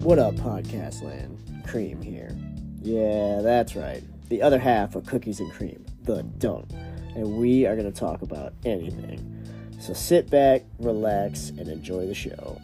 What up, podcast land? Cream here. Yeah, that's right. The other half of Cookies and Cream, the dunk. And we are going to talk about anything. So sit back, relax, and enjoy the show.